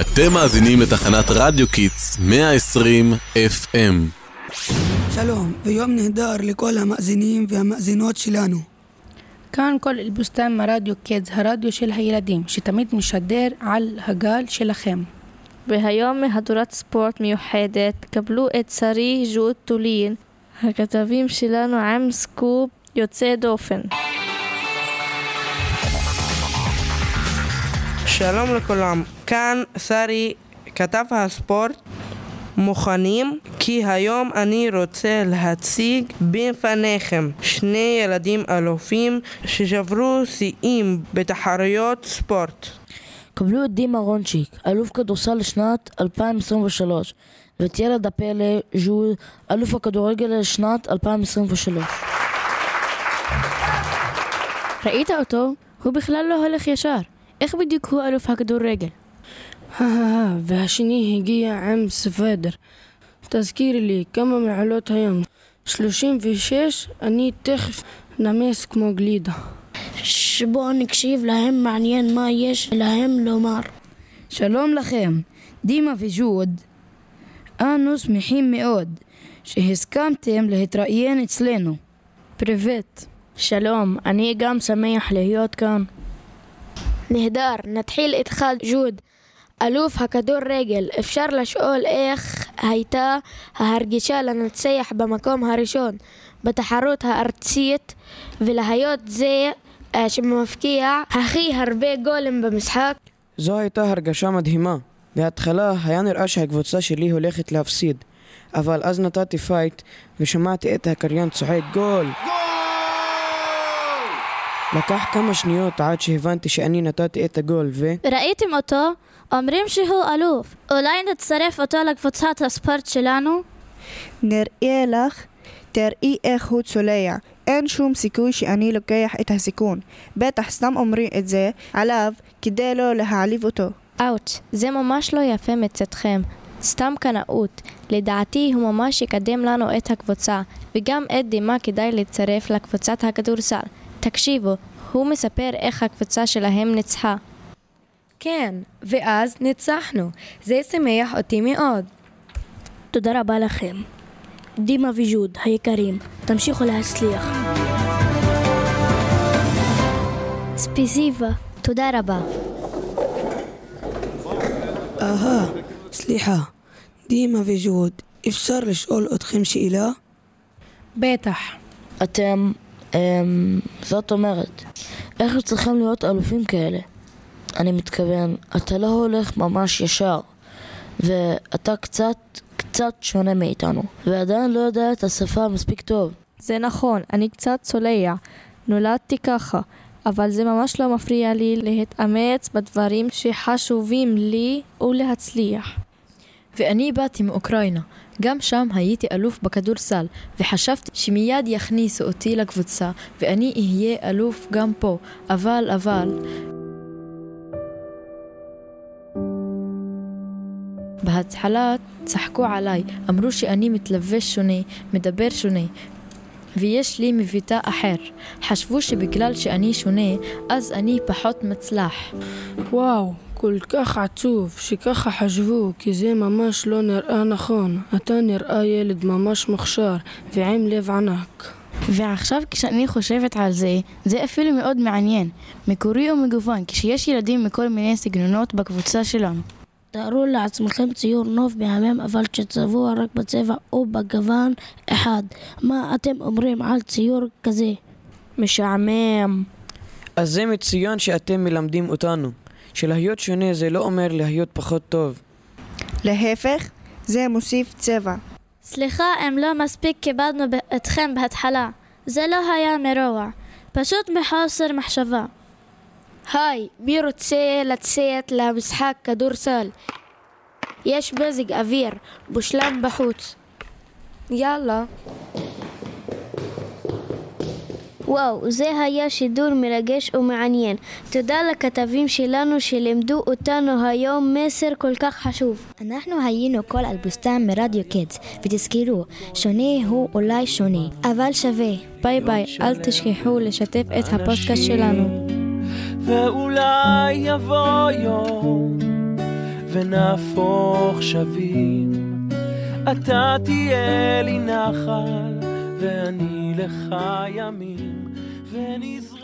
אתם מאזינים לתחנת רדיו Kids 120 FM. שלום, ויום נהדר לכל המאזינים והמאזינות שלנו. כאן כל אל-בוסתן מרדיו Kids, הרדיו של הילדים, שתמיד משדר על הגל שלכם. והיום מהדורת ספורט מיוחדת קבלו את שרי ג'וד טולין, הכתבים שלנו עם סקופ יוצא דופן. שלום לכולם, כאן שרי, כתב הספורט. מוכנים? כי היום אני רוצה להציג בפניכם שני ילדים אלופים ששברו שיאים בתחרויות ספורט. קבלו את דימה רונצ'יק, אלוף כדורסל לשנת 2023, ואת ילד הפלא, ז'ול, אלוף הכדורגל לשנת 2023. ראית אותו? הוא בכלל לא הולך ישר. איך בדיוק הוא אלוף הכדורגל? והשני הגיע עם סוודר. תזכירי לי כמה מעלות היום. 36, אני תכף נמס כמו גלידה. שבואו נקשיב להם מעניין מה יש להם לומר. שלום לכם, דימה וג'וד. אנו שמחים מאוד שהסכמתם להתראיין אצלנו. פריבט. שלום, אני גם שמח להיות כאן. נהדר, נתחיל איתך ג'וד. אלוף הכדורגל, אפשר לשאול איך הייתה ההרגישה לנצח במקום הראשון בתחרות הארצית ולהיות זה אה, שמפקיע הכי הרבה גולים במשחק? זו הייתה הרגשה מדהימה. בהתחלה היה נראה שהקבוצה שלי הולכת להפסיד, אבל אז נתתי fight ושמעתי את הקריין צועק גול! לקח כמה שניות עד שהבנתי שאני נתתי את הגול ו... ראיתם אותו? אומרים שהוא אלוף. אולי נצרף אותו לקבוצת הספורט שלנו? נראה לך, תראי איך הוא צולע. אין שום סיכוי שאני לוקח את הסיכון. בטח סתם אומרים את זה עליו כדי לא להעליב אותו. אאוץ', זה ממש לא יפה מצדכם. סתם קנאות. לדעתי הוא ממש יקדם לנו את הקבוצה, וגם את דימה כדאי לצרף לקבוצת הכדורסל. תקשיבו, הוא מספר איך הקבוצה שלהם ניצחה. כן, ואז ניצחנו. זה שמח אותי מאוד. תודה רבה לכם. דימה וג'וד היקרים, תמשיכו להצליח. ספסיבה, תודה רבה. אהה, סליחה, דימה וג'וד, אפשר לשאול אתכם שאלה? בטח. אתם, זאת אומרת, איך צריכים להיות אלופים כאלה? אני מתכוון, אתה לא הולך ממש ישר, ואתה קצת, קצת שונה מאיתנו, ועדיין לא יודע את השפה מספיק טוב. זה נכון, אני קצת צולע. נולדתי ככה, אבל זה ממש לא מפריע לי להתאמץ בדברים שחשובים לי ולהצליח. ואני באתי מאוקראינה. גם שם הייתי אלוף בכדורסל, וחשבתי שמיד יכניסו אותי לקבוצה, ואני אהיה אלוף גם פה. אבל, אבל... בהתחלה צחקו עליי, אמרו שאני מתלבש שונה, מדבר שונה, ויש לי מבטא אחר. חשבו שבגלל שאני שונה, אז אני פחות מצלח. וואו, כל כך עצוב שככה חשבו, כי זה ממש לא נראה נכון. אתה נראה ילד ממש מוכשר ועם לב ענק. ועכשיו כשאני חושבת על זה, זה אפילו מאוד מעניין, מקורי ומגוון, כשיש ילדים מכל מיני סגנונות בקבוצה שלנו. תארו לעצמכם ציור נוף מהמם אבל שצבוע רק בצבע או בגוון אחד. מה אתם אומרים על ציור כזה? משעמם. אז זה מצוין שאתם מלמדים אותנו. שלהיות שונה זה לא אומר להיות פחות טוב. להפך, זה מוסיף צבע. סליחה אם לא מספיק כיבדנו אתכם בהתחלה. זה לא היה מרוע, פשוט מחוסר מחשבה. היי, מי רוצה לצאת למשחק כדורסל? יש מזג אוויר, מושלם בחוץ. יאללה. וואו, זה היה שידור מרגש ומעניין. תודה לכתבים שלנו שלימדו אותנו היום מסר כל כך חשוב. אנחנו היינו כל אלבוסתן מרדיו קידס, ותזכרו, שונה הוא אולי שונה, אבל שווה. ביי ביי, אל תשכחו לשתף את הפודקאסט שלנו. ואולי יבוא יום ונהפוך שווים. אתה תהיה לי נחל, ואני לך ימים, ביחד.